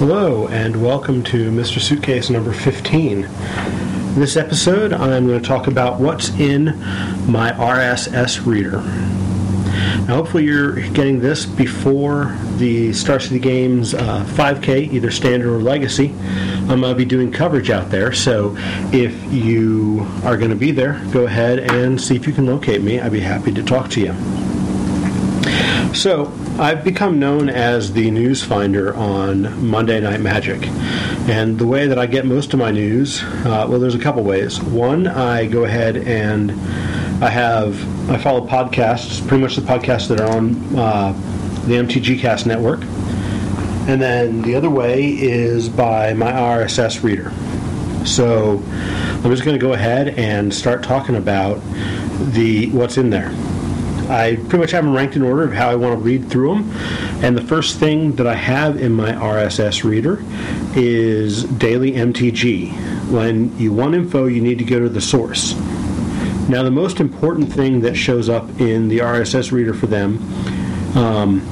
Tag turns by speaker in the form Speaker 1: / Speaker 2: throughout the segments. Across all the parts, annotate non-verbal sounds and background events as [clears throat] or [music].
Speaker 1: Hello, and welcome to Mr. Suitcase number 15. This episode, I'm going to talk about what's in my RSS reader. Now, hopefully, you're getting this before the Star City Games uh, 5K, either standard or legacy. I'm going to be doing coverage out there, so if you are going to be there, go ahead and see if you can locate me. I'd be happy to talk to you. So, I've become known as the news finder on Monday Night Magic. And the way that I get most of my news, uh, well, there's a couple ways. One, I go ahead and I have, I follow podcasts, pretty much the podcasts that are on uh, the MTG Cast network. And then the other way is by my RSS reader. So I'm just going to go ahead and start talking about the what's in there. I pretty much have them ranked in order of how I want to read through them. And the first thing that I have in my RSS reader is Daily MTG. When you want info, you need to go to the source. Now, the most important thing that shows up in the RSS reader for them. Um,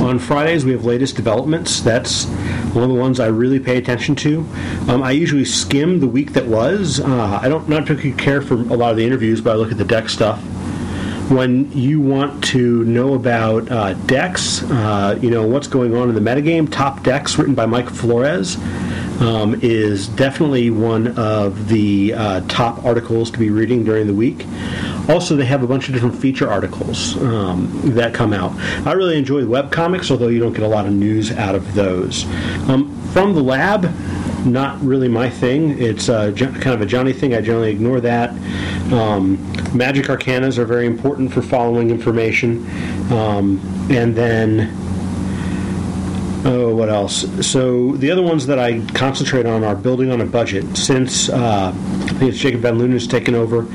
Speaker 1: on Fridays, we have latest developments. That's one of the ones I really pay attention to. Um, I usually skim the week that was. Uh, I don't not particularly care for a lot of the interviews, but I look at the deck stuff when you want to know about uh, decks, uh, you know what's going on in the metagame. Top decks, written by Mike Flores, um, is definitely one of the uh, top articles to be reading during the week. Also, they have a bunch of different feature articles um, that come out. I really enjoy web comics, although you don't get a lot of news out of those. Um, from the lab, not really my thing. It's uh, kind of a Johnny thing. I generally ignore that. Um, magic arcanas are very important for following information. Um, and then, oh, what else? So the other ones that I concentrate on are building on a budget. Since uh, I think it's Jacob Van Lunen's taken over,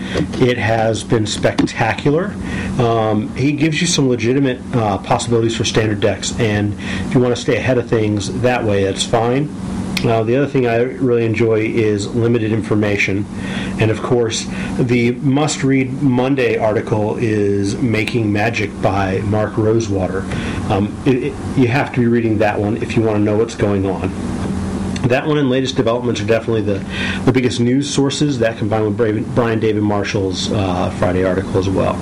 Speaker 1: it has been spectacular. Um, he gives you some legitimate uh, possibilities for standard decks, and if you want to stay ahead of things that way, that's fine. Now, the other thing I really enjoy is limited information. And of course, the must read Monday article is Making Magic by Mark Rosewater. Um, it, it, you have to be reading that one if you want to know what's going on. That one and latest developments are definitely the, the biggest news sources. That combined with Brian David Marshall's uh, Friday article as well.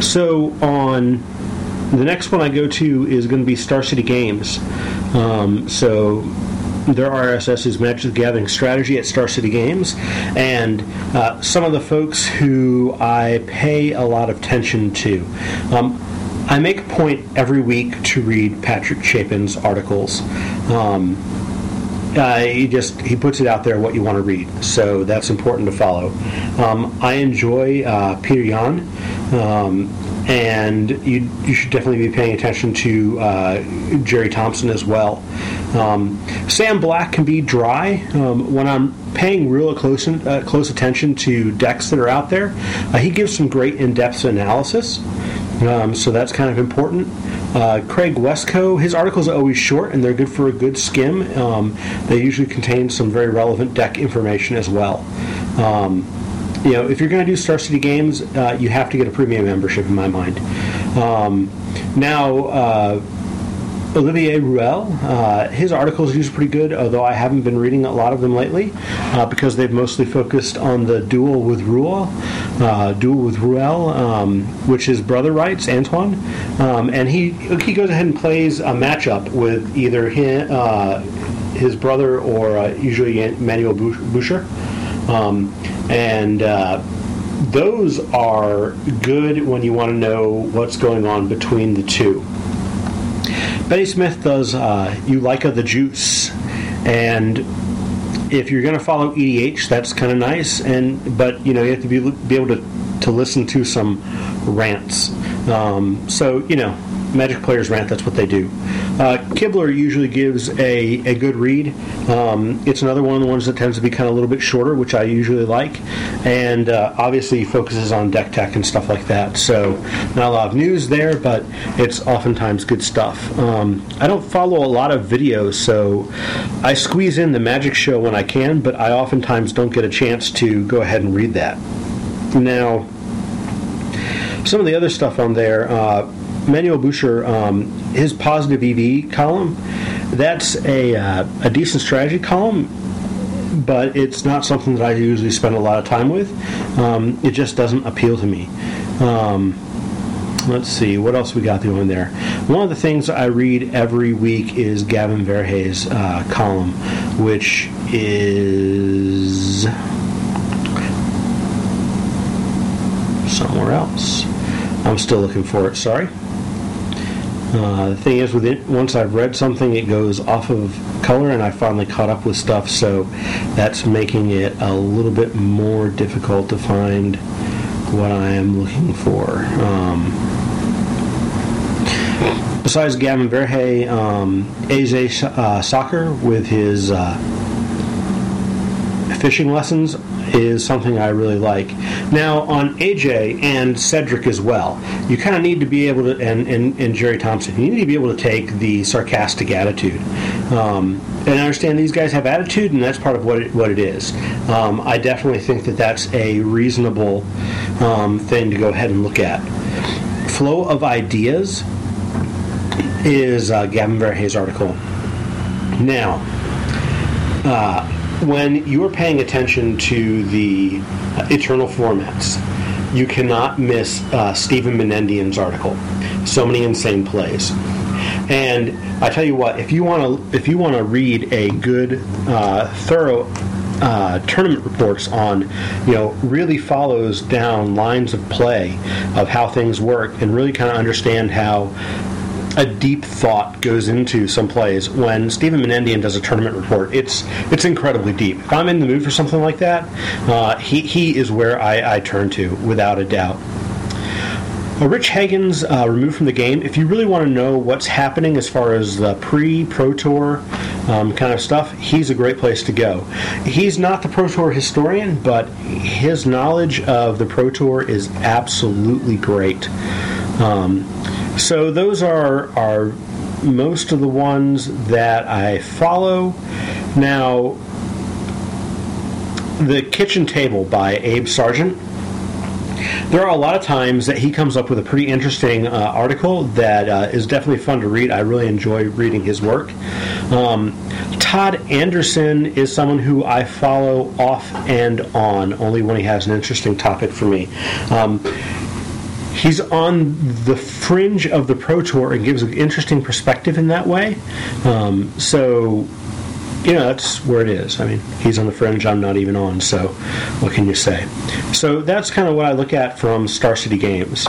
Speaker 1: So on the next one I go to is going to be Star City Games. Um, so their RSS is Magic the Gathering Strategy at Star City Games, and uh, some of the folks who I pay a lot of attention to. Um, I make a point every week to read Patrick Chapin's articles. Um, uh, he just he puts it out there what you want to read, so that's important to follow. Um, I enjoy uh, Peter Jahn. Um, and you, you should definitely be paying attention to uh, Gerry Thompson as well. Um, Sam Black can be dry. Um, when I'm paying real close uh, close attention to decks that are out there, uh, he gives some great in-depth analysis. Um, so that's kind of important. Uh, Craig Wescoe, his articles are always short and they're good for a good skim. Um, they usually contain some very relevant deck information as well. Um, you know, if you're going to do Star City games, uh, you have to get a premium membership, in my mind. Um, now, uh, Olivier Ruel, uh, his articles are usually pretty good, although I haven't been reading a lot of them lately uh, because they've mostly focused on the duel with Ruel, uh, duel with Ruel, um, which his brother writes, Antoine, um, and he he goes ahead and plays a matchup with either him, uh, his brother or uh, usually Manuel Bucher. Um, and uh, those are good when you want to know what's going on between the two. Bennie Smith does uh, Ulika the Juice, and if you're going to follow EDH, that's kind of nice. And but you know you have to be be able to to listen to some rants. Um, so you know Magic players rant. That's what they do. Uh, Kibler usually gives a, a good read. Um, it's another one of the ones that tends to be kind of a little bit shorter, which I usually like, and uh, obviously focuses on deck tech and stuff like that. So not a lot of news there, but it's oftentimes good stuff. Um, I don't follow a lot of videos, so I squeeze in the Magic Show when I can, but I oftentimes don't get a chance to go ahead and read that. Now, some of the other stuff on there. Uh, Manuel Bucher, um, his positive EV column that's a, uh, a decent strategy column, but it's not something that I usually spend a lot of time with. Um, it just doesn't appeal to me. Um, let's see what else we got going there. One of the things I read every week is Gavin Verhey's uh, column, which is somewhere else. I'm still looking for it. Sorry. Uh, the thing is, with it, once I've read something, it goes off of color, and I finally caught up with stuff. So that's making it a little bit more difficult to find what I am looking for. Um, besides Gavin Verhey, um, AJ uh, Sacher with his uh, fishing lessons is something I really like. Now, on AJ and Cedric as well, you kind of need to be able to, and, and, and Gerry Thompson, you need to be able to take the sarcastic attitude. Um, and I understand these guys have attitude, and that's part of what it, what it is. Um, I definitely think that that's a reasonable um, thing to go ahead and look at. Flow of ideas is uh, Gavin Verhey's article. Now, uh, when you are paying attention to the eternal formats, you cannot miss uh, Stephen Menendian's article. So many insane plays. And I tell you what, if you want to, if you want to read a good, uh, thorough uh, tournament reports on, you know, really follows down lines of play of how things work and really kind of understand how a deep thought goes into some plays. When Stephen Menendian does a tournament report, it's it's incredibly deep. If I'm in the mood for something like that, uh, he he is where I, I turn to without a doubt. Uh, Rich Hagon's uh, removed from the game. If you really want to know what's happening as far as the pre Pro Tour um, kind of stuff, he's a great place to go. He's not the Pro Tour historian, but his knowledge of the Pro Tour is absolutely great. Um, so those are are most of the ones that I follow. Now, the kitchen table by Abe Sargent. There are a lot of times that he comes up with a pretty interesting uh, article that uh, is definitely fun to read. I really enjoy reading his work. Um, Todd Anderson is someone who I follow off and on, only when he has an interesting topic for me. Um, he's on the fringe of the Pro Tour and gives an interesting perspective in that way. Um, so, you know, that's where it is. I mean, he's on the fringe, I'm not even on, so what can you say? So that's kind of what I look at from Star City Games.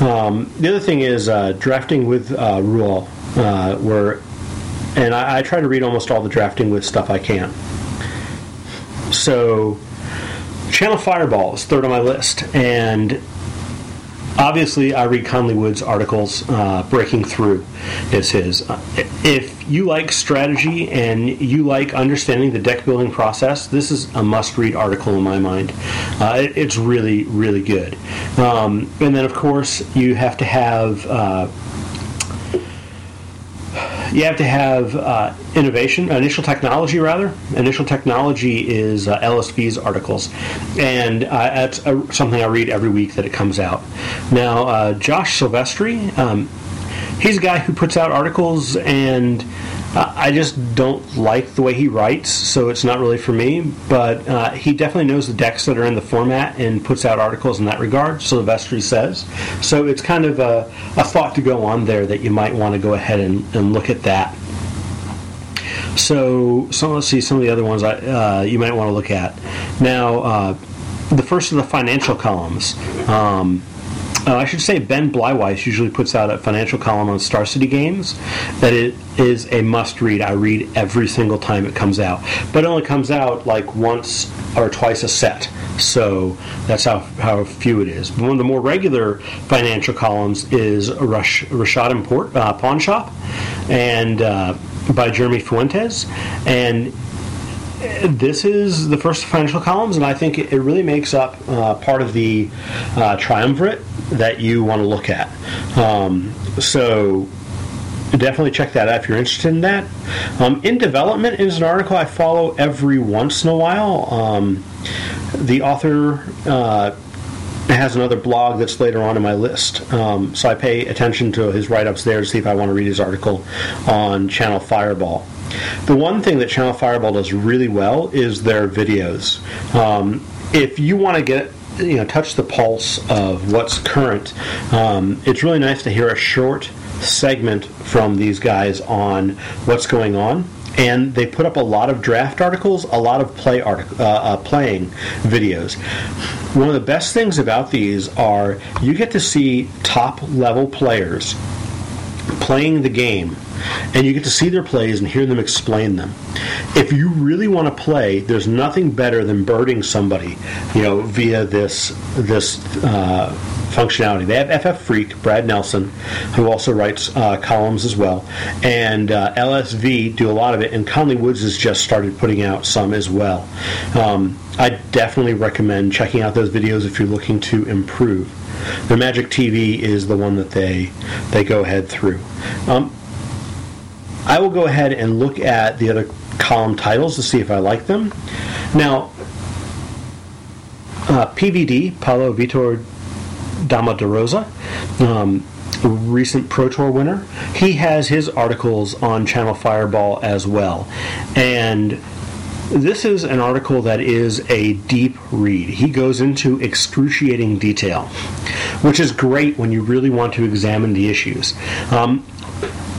Speaker 1: Um, the other thing is uh, drafting with uh, Rule, uh, where, and I, I try to read almost all the drafting with stuff I can. So, Channel Fireball is third on my list, and obviously I read Conley Wood's articles. Uh, Breaking Through is his. If you like strategy and you like understanding the deck building process, this is a must-read article in my mind. Uh, it, it's really, really good. Um, and then, of course, you have to have uh, you have to have uh, innovation, initial technology rather. Initial technology is uh, LSV's articles, and uh, that's something I read every week that it comes out. Now, uh, Josh Silvestri, um, he's a guy who puts out articles and I just don't like the way he writes, so it's not really for me. But uh, he definitely knows the decks that are in the format and puts out articles in that regard. Silvestri says so. It's kind of a, a thought to go on there that you might want to go ahead and, and look at that. So, so let's see some of the other ones I, uh, you might want to look at. Now, uh, the first of the financial columns. Um, uh, I should say Ben Bleiweiss usually puts out a financial column on Star City Games that it is a must read. I read every single time it comes out, but it only comes out like once or twice a set. So that's how, how few it is. One of the more regular financial columns is Rush, Rashad Import uh, Pawn Shop, and uh, by Jeremy Fuentes, and this is the first financial columns, and I think it really makes up uh, part of the uh, triumvirate that you want to look at. Um, so definitely check that out if you're interested in that. Um, in development is an article I follow every once in a while. Um, the author uh, has another blog that's later on in my list. Um, so I pay attention to his write ups there to see if I want to read his article on Channel Fireball. The one thing that Channel Fireball does really well is their videos. Um, if you want to get you know touch the pulse of what's current, um, it's really nice to hear a short segment from these guys on what's going on and they put up a lot of draft articles, a lot of play artic- uh, uh, playing videos. One of the best things about these are you get to see top level players playing the game and you get to see their plays and hear them explain them. If you really want to play, there's nothing better than birding somebody, you know, via this this uh, functionality. They have FF Freak, Brad Nelson, who also writes uh, columns as well, and uh, LSV do a lot of it, and Conley Woods has just started putting out some as well. Um, I definitely recommend checking out those videos if you're looking to improve. The Magic TV is the one that they they go ahead through. Um, I will go ahead and look at the other column titles to see if I like them. Now, uh, PVD, Paulo Vitor Damo da Rosa, um, recent Pro Tour winner, he has his articles on Channel Fireball as well. And this is an article that is a deep read. He goes into excruciating detail, which is great when you really want to examine the issues. Um,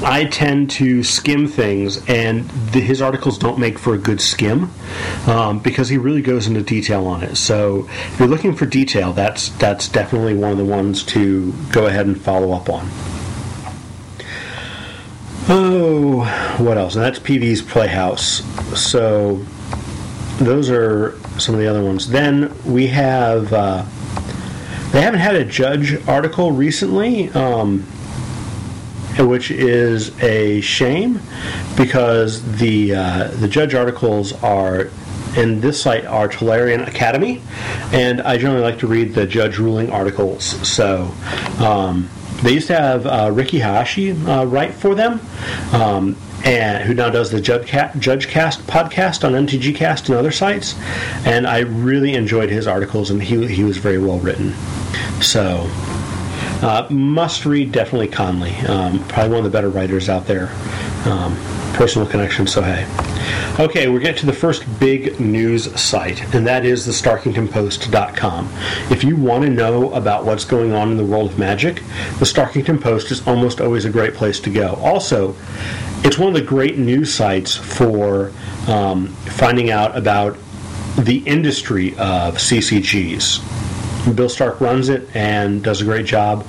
Speaker 1: I tend to skim things, and the, his articles don't make for a good skim um, because he really goes into detail on it. So, if you're looking for detail, that's that's definitely one of the ones to go ahead and follow up on. Oh, what else? And that's PV's Playhouse. So, those are some of the other ones. Then we have. Uh, they haven't had a judge article recently. Um, which is a shame because the uh, the judge articles are in this site are Tolarian Academy, and I generally like to read the judge ruling articles. So um, they used to have uh, Riki Hayashi uh, write for them. Um, and who now does the Judge Cast podcast on MTG Cast and other sites, and I really enjoyed his articles, and he he was very well written. So uh, must read definitely Conley. Um, probably one of the better writers out there. Um, personal connection, so hey. Okay, we're getting to the first big news site, and that is the StarkingtonPost.com. If you want to know about what's going on in the world of magic, the Starkington Post is almost always a great place to go. Also, it's one of the great news sites for um, finding out about the industry of CCGs. Bill Stark runs it and does a great job.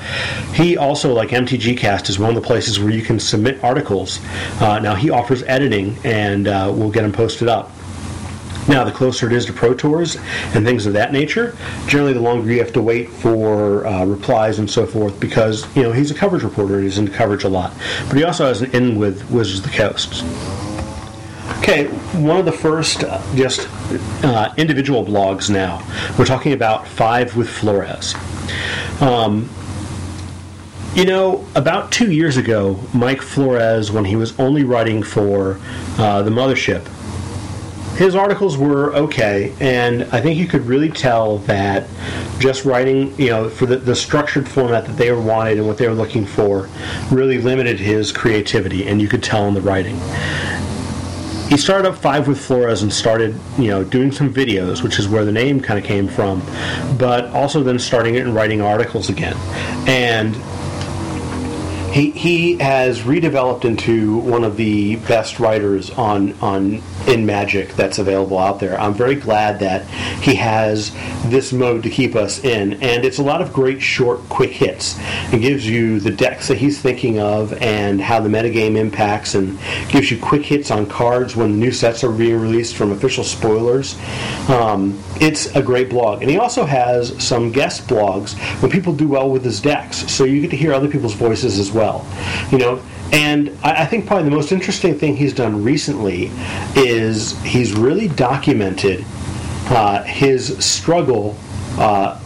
Speaker 1: He also, like MTG Cast, is one of the places where you can submit articles. Uh, now he offers editing, and uh, we'll get them posted up. Now, the closer it is to Pro Tours and things of that nature, generally the longer you have to wait for uh, replies and so forth because, you know, he's a coverage reporter and he's into coverage a lot. But he also has an in with Wizards of the Coast. Okay, one of the first uh, just uh, individual blogs now. We're talking about Five with Flores. Um, you know, about two years ago, Mike Flores, when he was only writing for uh, the mothership, his articles were okay, and I think you could really tell that just writing, you know, for the, the structured format that they wanted and what they were looking for, really limited his creativity, and you could tell in the writing he started up Five with Flores and started, you know, doing some videos, which is where the name kind of came from, but also then starting it and writing articles again. And he, he has redeveloped into one of the best writers on on in Magic that's available out there. I'm very glad that he has this mode to keep us in, and it's a lot of great short, quick hits. It gives you the decks that he's thinking of and how the metagame impacts, and gives you quick hits on cards when new sets are being released from official spoilers. Um, it's a great blog, and he also has some guest blogs when people do well with his decks, so you get to hear other people's voices as well. You know, and I, think probably the most interesting thing he's done recently is he's really documented uh, his struggle uh,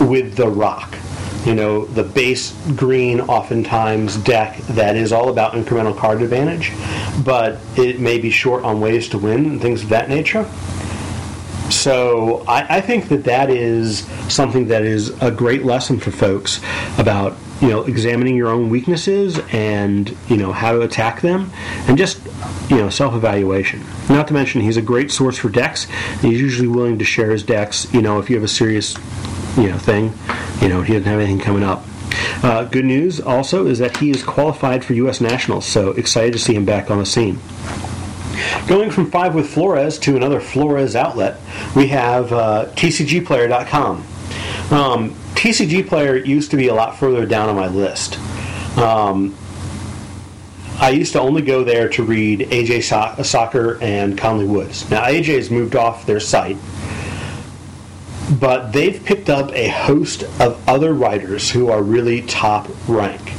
Speaker 1: with the rock. You know, the base green, oftentimes deck that is all about incremental card advantage, but it may be short on ways to win and things of that nature. so I, I think that that is something that is a great lesson for folks about you know examining your own weaknesses and you know how to attack them and just you know self-evaluation not to mention he's a great source for decks he's usually willing to share his decks you know if you have a serious you know thing you know he doesn't have anything coming up uh, good news also is that he is qualified for U.S. Nationals, so excited to see him back on the scene. Going from five with Flores to another Flores outlet, we have uh, TCGplayer.com. Um, TCG Player used to be a lot further down on my list. Um, I used to only go there to read AJ so- Sacher and Conley Woods. Now AJ has moved off their site, but they've picked up a host of other writers who are really top rank.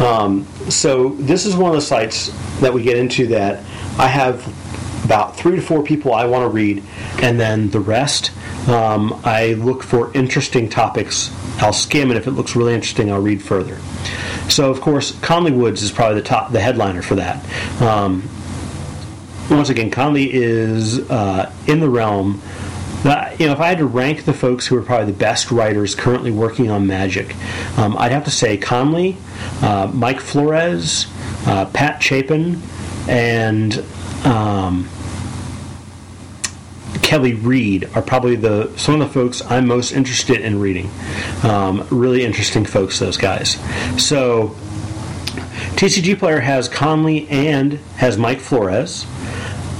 Speaker 1: Um, so this is one of the sites that we get into that I have about three to four people I want to read, and then the rest um, I look for interesting topics. I'll skim, and if it looks really interesting, I'll read further. So, of course, Conley Woods is probably the top, the headliner for that. Um, once again, Conley is uh, in the realm. Uh, you know, if I had to rank the folks who are probably the best writers currently working on Magic, um, I'd have to say Conley, uh, Mike Flores, uh, Pat Chapin, and um, Kelly Reid are probably the some of the folks I'm most interested in reading. Um, really interesting folks, those guys. So TCG Player has Conley and has Mike Flores.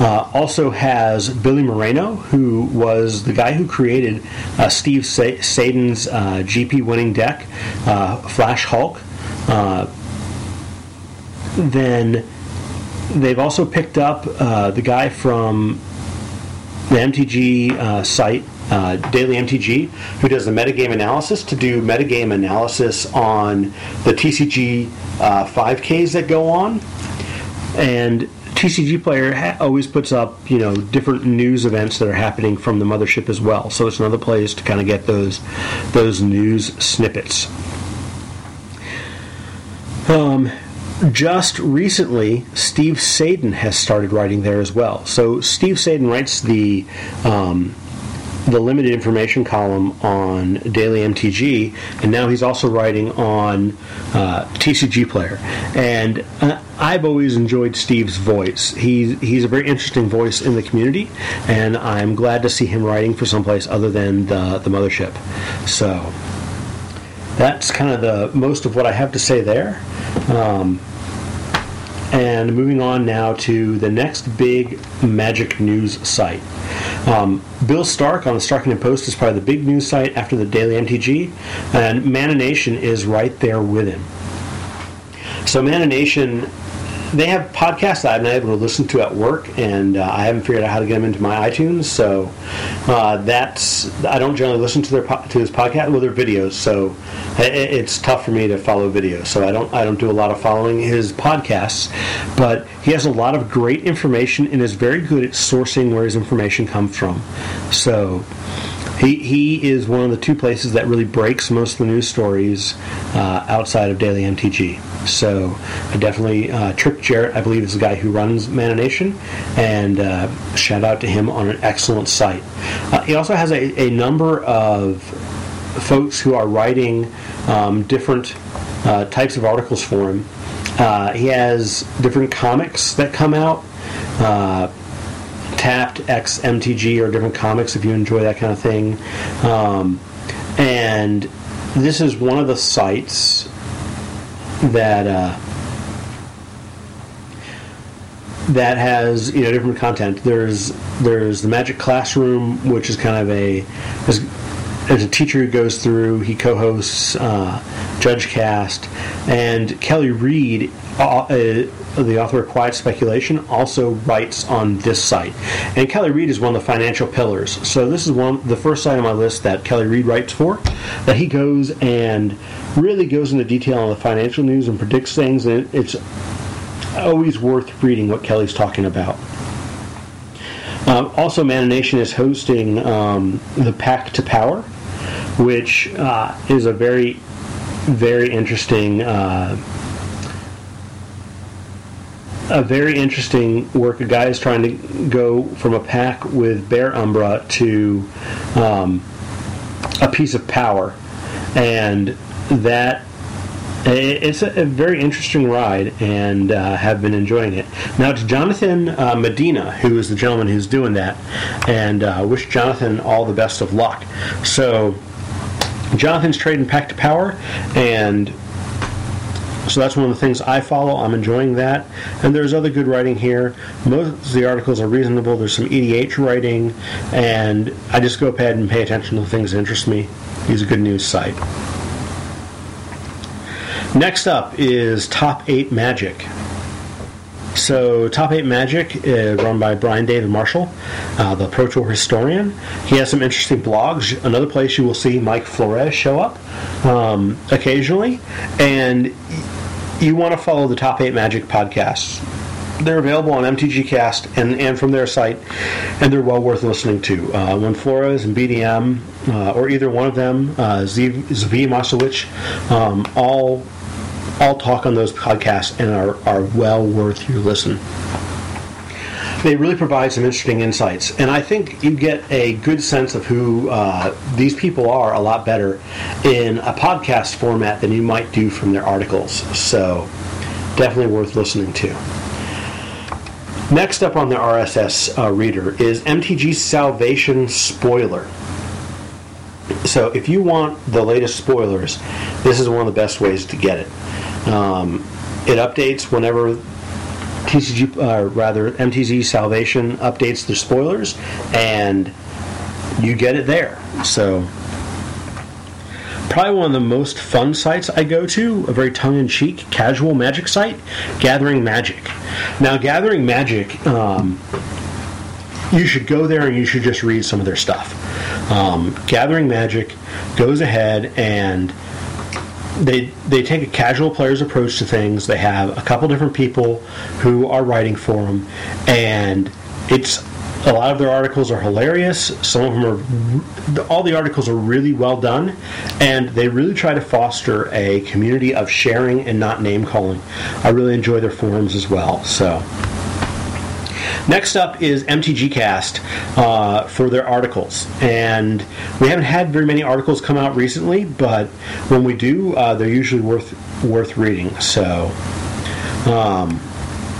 Speaker 1: Uh, also has Billy Moreno, who was the guy who created uh, Steve Sa- Sadin's uh, GP winning deck, uh, Flash Hulk. Uh, then they've also picked up uh, the guy from the MTG site, uh, Daily MTG, who does the metagame analysis, to do metagame analysis on the TCG uh, 5Ks that go on. And TCG Player ha- always puts up, you know, different news events that are happening from the mothership as well. So it's another place to kind of get those those news snippets. Um, just recently, Steve Sadin has started writing there as well. So Steve Sadin writes the um, the limited information column on Daily MTG, and now he's also writing on uh, TCG Player. And uh, I've always enjoyed Steve's voice. He's he's a very interesting voice in the community, and I'm glad to see him writing for someplace other than the the mothership. So that's kind of the most of what I have to say there. Um, and moving on now to the next big magic news site. Um, Bill Stark on the Starkington Post is probably the big news site after the Daily MTG, and Mana Nation is right there with him. So Mana Nation they have podcasts that I've been able to listen to at work, and uh, I haven't figured out how to get them into my iTunes. So uh, that's I don't generally listen to their po- to his podcast. Well, they're videos, so it, it's tough for me to follow videos. So I don't I don't do a lot of following his podcasts, but he has a lot of great information and is very good at sourcing where his information comes from. So. He, he is one of the two places that really breaks most of the news stories uh, outside of Daily MTG. So I definitely uh, Trick Jarrett, I believe, is the guy who runs Mana Nation, and uh, shout out to him on an excellent site. Uh, he also has a, a number of folks who are writing um, different uh, types of articles for him. Uh, he has different comics that come out. Uh, Tapped X MTG or different comics if you enjoy that kind of thing. Um, and this is one of the sites that uh, that has you know different content. There's there's the Magic Classroom, which is kind of a there's a teacher who goes through. He co-hosts uh, Judge Cast, and Kelly Reid, uh, uh, the author of Quiet Speculation, also writes on this site. And Kelly Reid is one of the financial pillars. So this is one the first site on my list that Kelly Reid writes for. That he goes and really goes into detail on the financial news and predicts things, and it's always worth reading what Kelly's talking about. Um, also, Mana Nation is hosting um, the Pack to Power, which uh, is a very, very interesting uh, a very interesting work. A guy is trying to go from a pack with Bear Umbra to um, a piece of power, and that it's a, very interesting ride and uh, have been enjoying it. Now, to Jonathan uh, Medina, who is the gentleman who's doing that, and uh, wish Jonathan all the best of luck. So, Jonathan's trading Pack to Power, and so that's one of the things I follow. I'm enjoying that. And there's other good writing here. Most of the articles are reasonable. There's some EDH writing, and I just go ahead and pay attention to the things that interest me. He's a good news site. Next up is Top 8 Magic. So, Top 8 Magic is run by Brian David Marshall, uh, the Pro Tour historian. He has some interesting blogs. Another place you will see Mike Flores show up um, occasionally. And you want to follow the Top 8 Magic podcasts. They're available on MTGcast and, and from their site, and they're well worth listening to. Uh, when Flores and BDM, uh, or either one of them, uh, Zvi Mowshowitz, um, all all talk on those podcasts and are, are well worth your listen. They really provide some interesting insights, and I think you get a good sense of who uh, these people are a lot better in a podcast format than you might do from their articles. So, definitely worth listening to. Next up on the RSS uh, reader is MTG Salvation Spoiler. So, if you want the latest spoilers, this is one of the best ways to get it. Um, it updates whenever TCG, uh, rather MTG Salvation updates the spoilers, and you get it there. So probably one of the most fun sites I go to, a very tongue-in-cheek, casual magic site, Gathering Magic. Now, Gathering Magic, um, you should go there and you should just read some of their stuff. Um, Gathering Magic goes ahead and they they take a casual player's approach to things. They have a couple different people who are writing for them, and it's a lot of their articles are hilarious. Some of them are all the articles are really well done, and they really try to foster a community of sharing and not name calling. I really enjoy their forums as well. So. Next up is MTG Cast uh, for their articles, and we haven't had very many articles come out recently, but when we do, uh, they're usually worth worth reading. So, um,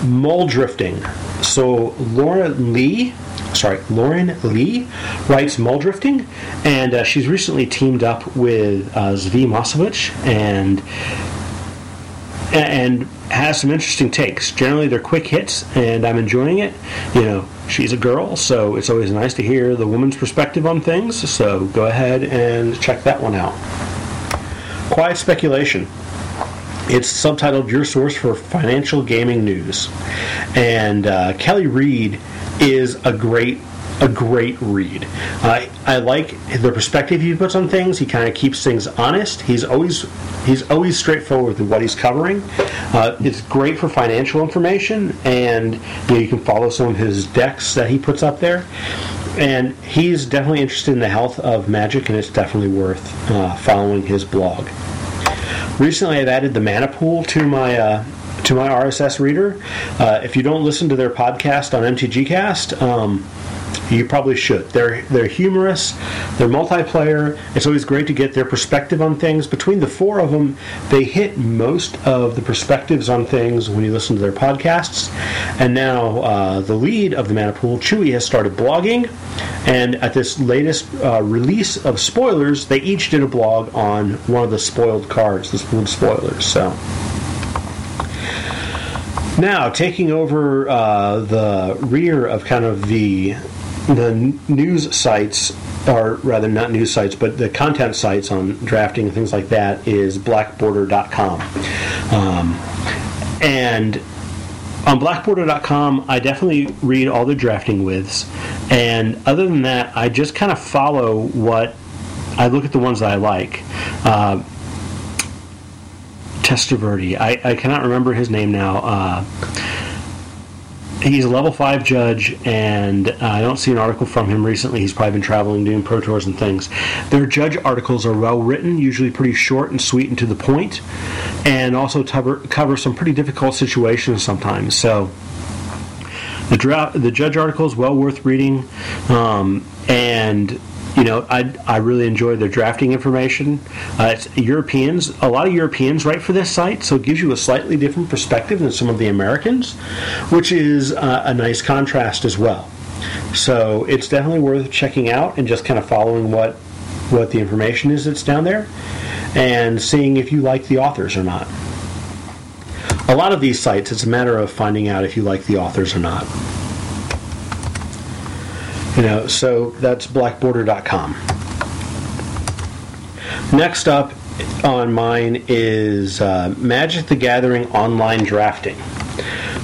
Speaker 1: Mulldrifting. So Laura Lee sorry, Lauren Lee writes Mulldrifting, and uh, she's recently teamed up with uh, Zvi Mowshowitz and and has some interesting takes. Generally, they're quick hits, and I'm enjoying it. You know, she's a girl, so it's always nice to hear the woman's perspective on things. So go ahead and check that one out. Quiet Speculation. It's subtitled Your Source for Financial Gaming News. And uh, Kelly Reid is a great a great read. Uh, I like the perspective he puts on things. He kind of keeps things honest. He's always he's always straightforward with what he's covering. Uh, it's great for financial information, and you, know, you can follow some of his decks that he puts up there. And he's definitely interested in the health of Magic, and it's definitely worth uh, following his blog. Recently, I've added the Mana Pool to my uh, to my RSS reader. Uh, if you don't listen to their podcast on MTGcast, um, you probably should. They're they're humorous. They're multiplayer. It's always great to get their perspective on things. Between the four of them, they hit most of the perspectives on things when you listen to their podcasts. And now uh, the lead of the Mana Pool, Chewy, has started blogging. And at this latest uh, release of spoilers, they each did a blog on one of the spoiled cards, the spoiled spoilers. So. Now, taking over uh, the rear of kind of the the news sites or rather not news sites but the content sites on drafting and things like that is blackborder.com um, and on blackborder.com i definitely read all the drafting withs and other than that i just kind of follow what i look at the ones that i like uh, Testaverde. I, I cannot remember his name now. Uh, he's a level five judge, and uh, I don't see an article from him recently. He's probably been traveling, doing pro tours and things. Their judge articles are well written, usually pretty short and sweet and to the and also cover, cover some pretty difficult situations sometimes. So the the judge article is well worth reading, um, and you know I, I really enjoy their drafting information. Uh, it's Europeans, a lot of Europeans write for this site, so it gives you a slightly different perspective than some of the Americans, which is uh, a nice contrast as well. So it's definitely worth checking out and just kind of following what what the information is that's down there and seeing if you like the authors or not. A lot of these sites, it's a matter of finding out if you like the authors or not. You know, so that's blackborder.com. Next up on mine is uh, Magic the Gathering online drafting.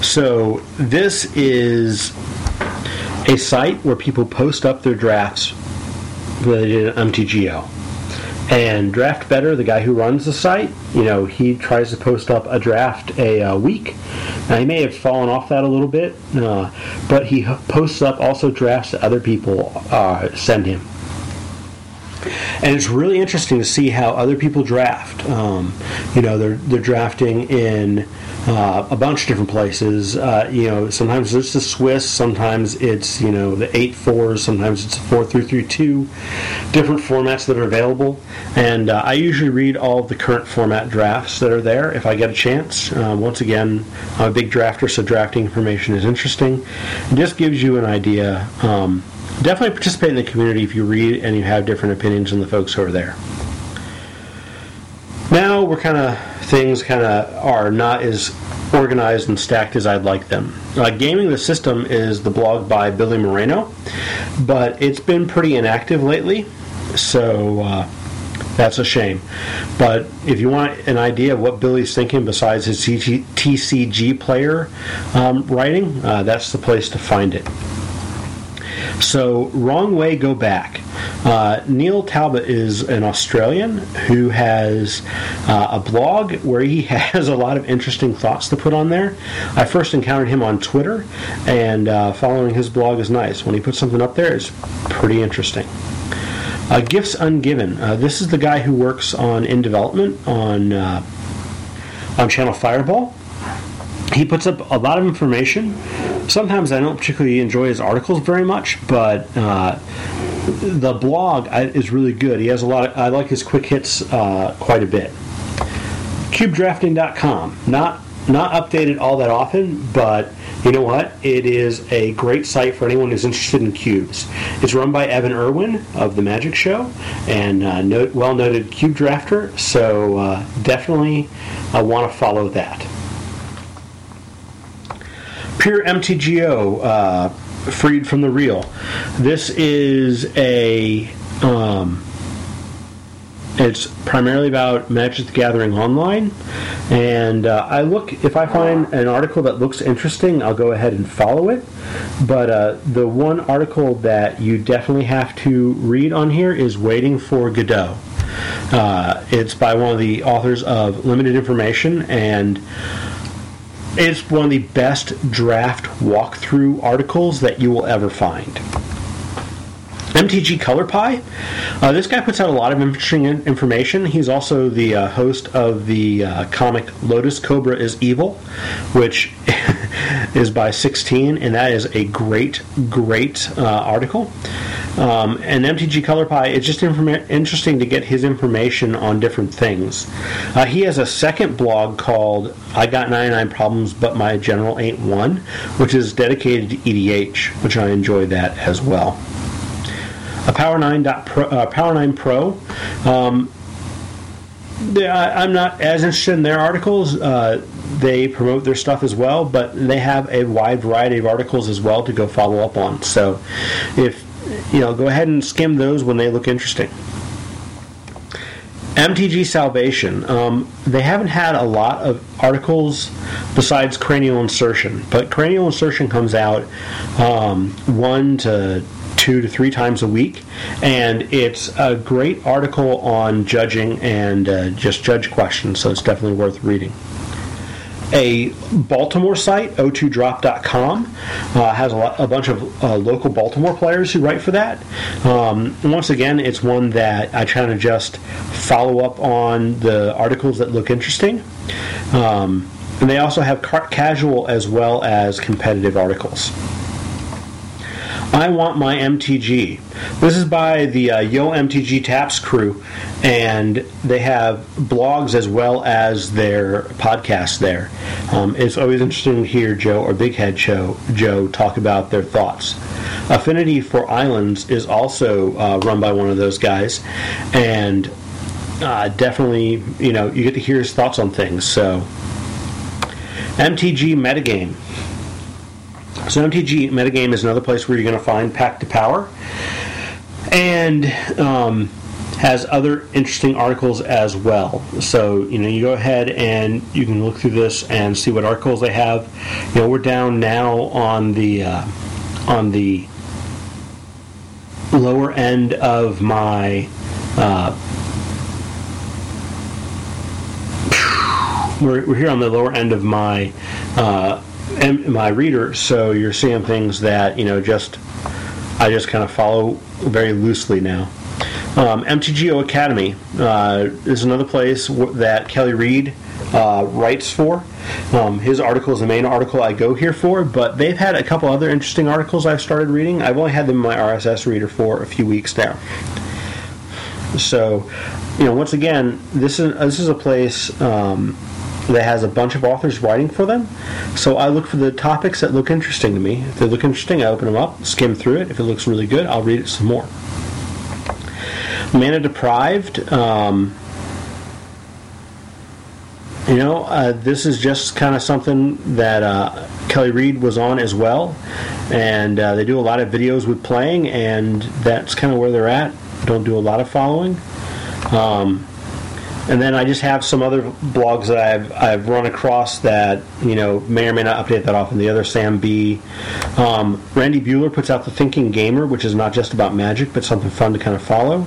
Speaker 1: So this is a site where people post up their drafts related to MTGO. And Draft Better, the guy who runs the site, you know, he tries to post up a draft a, a week. Now, he may have fallen off that a little bit, uh, but he posts up also drafts that other people uh, send him. And it's really interesting to see how other people draft. Um, you know, they're, they're drafting in uh, a bunch of different places. Uh, you know, sometimes it's the Swiss, sometimes it's you know the eight fours, sometimes it's four three three two, different formats that are available. And uh, I usually read all the current format drafts that are there if I get a chance. Uh, once again, I'm a big drafter, so drafting information is interesting. It just gives you an idea. Um, definitely participate in the community if you read and you have different opinions than the folks who are there. Now we're kind of things kind of are not as organized and stacked as I'd like them. Uh, Gaming the System is the blog by Billy Moreno, but it's been pretty inactive lately, so uh, that's a shame. But if you want an idea of what Billy's thinking besides his TCG player um, writing, uh, that's the place to find it. So, Wrong Way Go Back. Uh, Neil Talbot is an Australian who has uh, a blog where he [laughs] has a lot of interesting thoughts to put on there. I first encountered him on Twitter, and uh, following his blog is nice. When he puts something up there, it's pretty interesting. Uh, Gifts Ungiven. Uh, this is the guy who works on in development on uh, on Channel Fireball. He puts up a lot of information sometimes I don't particularly enjoy his articles very much, but uh, the blog is really good. He has a lot. Of, I like his quick hits uh, quite a bit. CubeDrafting.com, not not updated all that often, but you know what? It is a great site for anyone who's interested in cubes. It's run by Evan Erwin of the Magic Show and uh, well noted cube drafter, so uh, definitely I want to follow that. Pure MTGO, uh, freed from the real. This is a. Um, it's primarily about Magic the Gathering online, and uh, I look if I find an article that looks interesting, I'll go ahead and follow it. But uh, the one article that you definitely have to read on here is "Waiting for Godot." Uh, it's by one of the authors of Limited Information, and it's one of the best draft walkthrough articles that you will ever find. MTG Color Pie. Uh, this guy puts out a lot of interesting information. He's also the uh, host of the uh, comic Lotus Cobra is Evil, which [laughs] is by 16, and that is a great, great uh, article. Um, and MTG Color Pie, it's just informa- interesting to get his information on different things. Uh, he has a second blog called I Got 99 Problems, But My General Ain't One, which is dedicated to EDH, which I enjoy that as well. A Power 9 Pro, uh, Power 9 Pro. Um, I'm not as interested in their articles. Uh, they promote their stuff as well, but they have a wide variety of articles as well to go follow up on. So, if you know, go ahead and skim those when they look interesting. MTG Salvation. Um, they haven't had a lot of articles besides cranial insertion, but cranial insertion comes out um, one to two to three times a week, and it's a great article on judging and uh, just judge questions, so it's definitely worth reading. A Baltimore site, o2drop.com, uh, has a, lot, a, bunch of uh, local Baltimore players who write for that. Um, once again, it's one that I try to just follow up on the articles that look interesting. Um, and they also have casual as well as competitive articles. I Want My MTG. This is by the uh, Yo MTG Taps crew, and they have blogs as well as their podcast there. Um, it's always interesting to hear Joe or Big Head Joe, Joe talk about their thoughts. Affinity for Islands is also uh, run by one of those guys, and uh, definitely, you know, you get to hear his thoughts on things. So, MTG Metagame. So MTG Metagame is another place where you're going to find Pack to Power, and um, has other interesting articles as well. So you know you go ahead and you can look through this and see what articles they have. You know we're down now on the uh, on the lower end of my. Uh, [sighs] we're, we're here on the lower end of my uh, my reader, so you're seeing things that you know just I just kind of follow very loosely now. Um, MTGO Academy uh, is another place w- that Kelly Reid uh, writes for. Um, his article is the main article I go here for, but they've had a couple other interesting articles I've started reading. I've only had them in my RSS reader for a few weeks now. So, you know, once again, this is this is a place um, that has a bunch of authors writing for them. So I look for the topics that look interesting to me. If they look interesting, I open them up, skim through it. If it looks really good, I'll read it some more. Mana Deprived. Um, you know, uh, this is just kind of something that uh, Kelly Reid was on as well, and uh, they do a lot of videos with playing, and that's kind of where they're at. Don't do a lot of following. Um, and then I just have some other blogs that I've I've run across that you know may or may not update that often. The other Sam B, um, Randy Buehler puts out the Thinking Gamer, which is not just about magic, but something fun to kind of follow.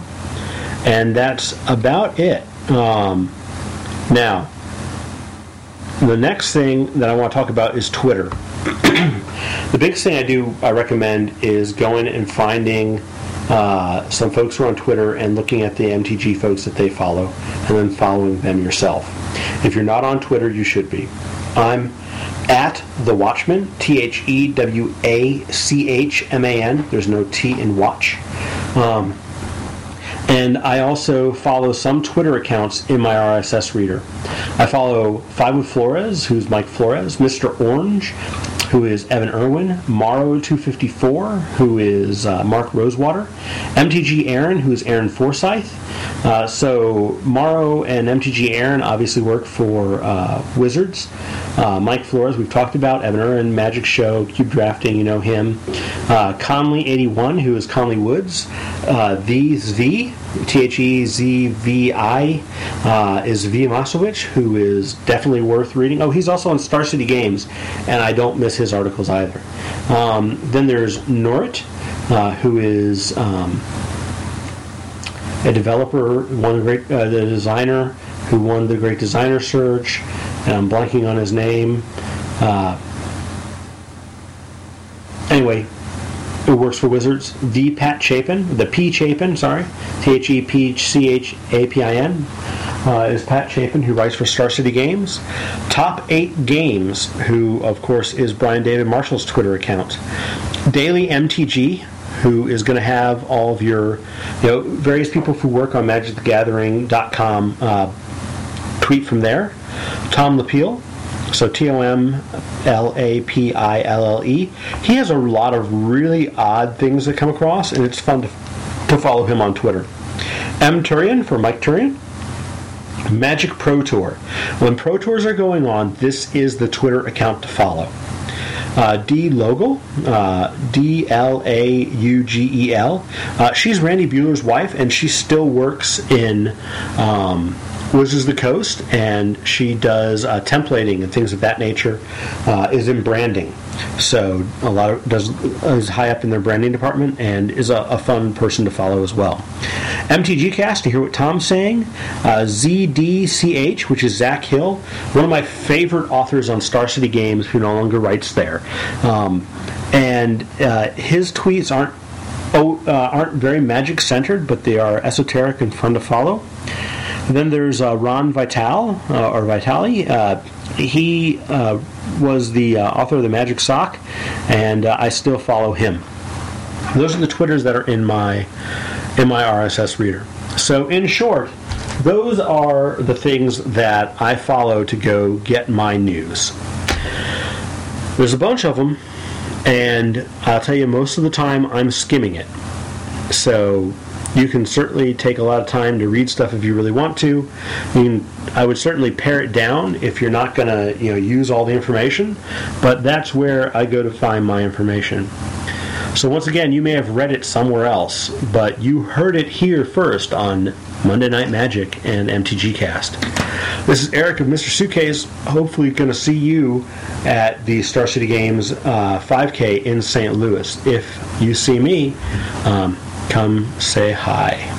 Speaker 1: And that's about it. Um, now, the next thing that I want to talk about is Twitter. [clears throat] the biggest thing I do I recommend is going and finding uh, some folks who are on Twitter and looking at the MTG folks that they follow and then following them yourself. If you're not on Twitter, you should be. I'm at the Watchman, T H E W A C H M A N. There's no T in watch. Um, and I also follow some Twitter accounts in my RSS reader. I follow Five with Flores, who's Mike Flores, Mr. Orange, who is Evan Erwin, Maro254, who is uh, Mark Rosewater, MTG Aaron, who is Aaron Forsythe. Uh, so Maro and MTG Aaron obviously work for uh, Wizards. Uh, Mike Flores, we've talked about, Evan Erwin, Magic Show, Cube Drafting, you know him. Uh, Conley81, who is Conley Woods. Uh, the Z, T H E Z V I, uh, is V Mowshowitz, who is definitely worth reading. Oh, he's also on Star City Games, and I don't miss his articles either. Um, then there's Norit, uh, who is um, a developer, one of the great, uh, the designer who won the Great Designer Search, and I'm blanking on his name. Uh, anyway, who works for Wizards, the Pat Chapin, the P Chapin, sorry, T H E P C H A P I N, uh, is Pat Chapin, who writes for Star City Games. Top 8 Games, who, of course, is Brian David Marshall's Twitter account. Daily MTG, who is going to have all of your, you know, various people who work on MagicTheGathering.com uh, tweet from there. Tom Lapille, so T O M L A P I L L E. He has a lot of really odd things that come across, and it's fun to, to follow him on Twitter. M Turian for Mike Turian. Magic Pro Tour. When Pro Tours are going on, this is the Twitter account to follow. Uh, D Laugel, uh, D L A U G E L. Uh, she's Randy Buehler's wife, and she still works in um, Of the Coast, and she does uh, templating and things of that nature. Uh, is in branding, so a lot of does is high up in their branding department, and is a, a fun person to follow as well. MTG Cast to hear what Tom's saying. Uh, ZDCH, which is Zach Hill, one of my favorite authors on Star City Games, who no longer writes there, um, and uh, his tweets aren't oh, uh, aren't very magic centered, but they are esoteric and fun to follow. Then there's uh, Ron Vital uh, or Vitali. Uh, he was the author of the Magic Sock, and I still follow him. Those are the Twitters that are in my in my RSS reader. So, in short, those are the things that I follow to go get my news. There's a bunch of them, and I'll tell you, most of the time I'm skimming it. So you can certainly take a lot of time to read stuff if you really want to. I mean, I would certainly pare it down if you're not going to, you know, use all the information. But that's where I go to find my information. So once again, you may have read it somewhere else, but you heard it here first on Monday Night Magic and MTG Cast. This is Eric of Mr. Suitcase. Hopefully, going to see you at the Star City Games uh, 5K in St. Louis. If you see me, um, come say hi.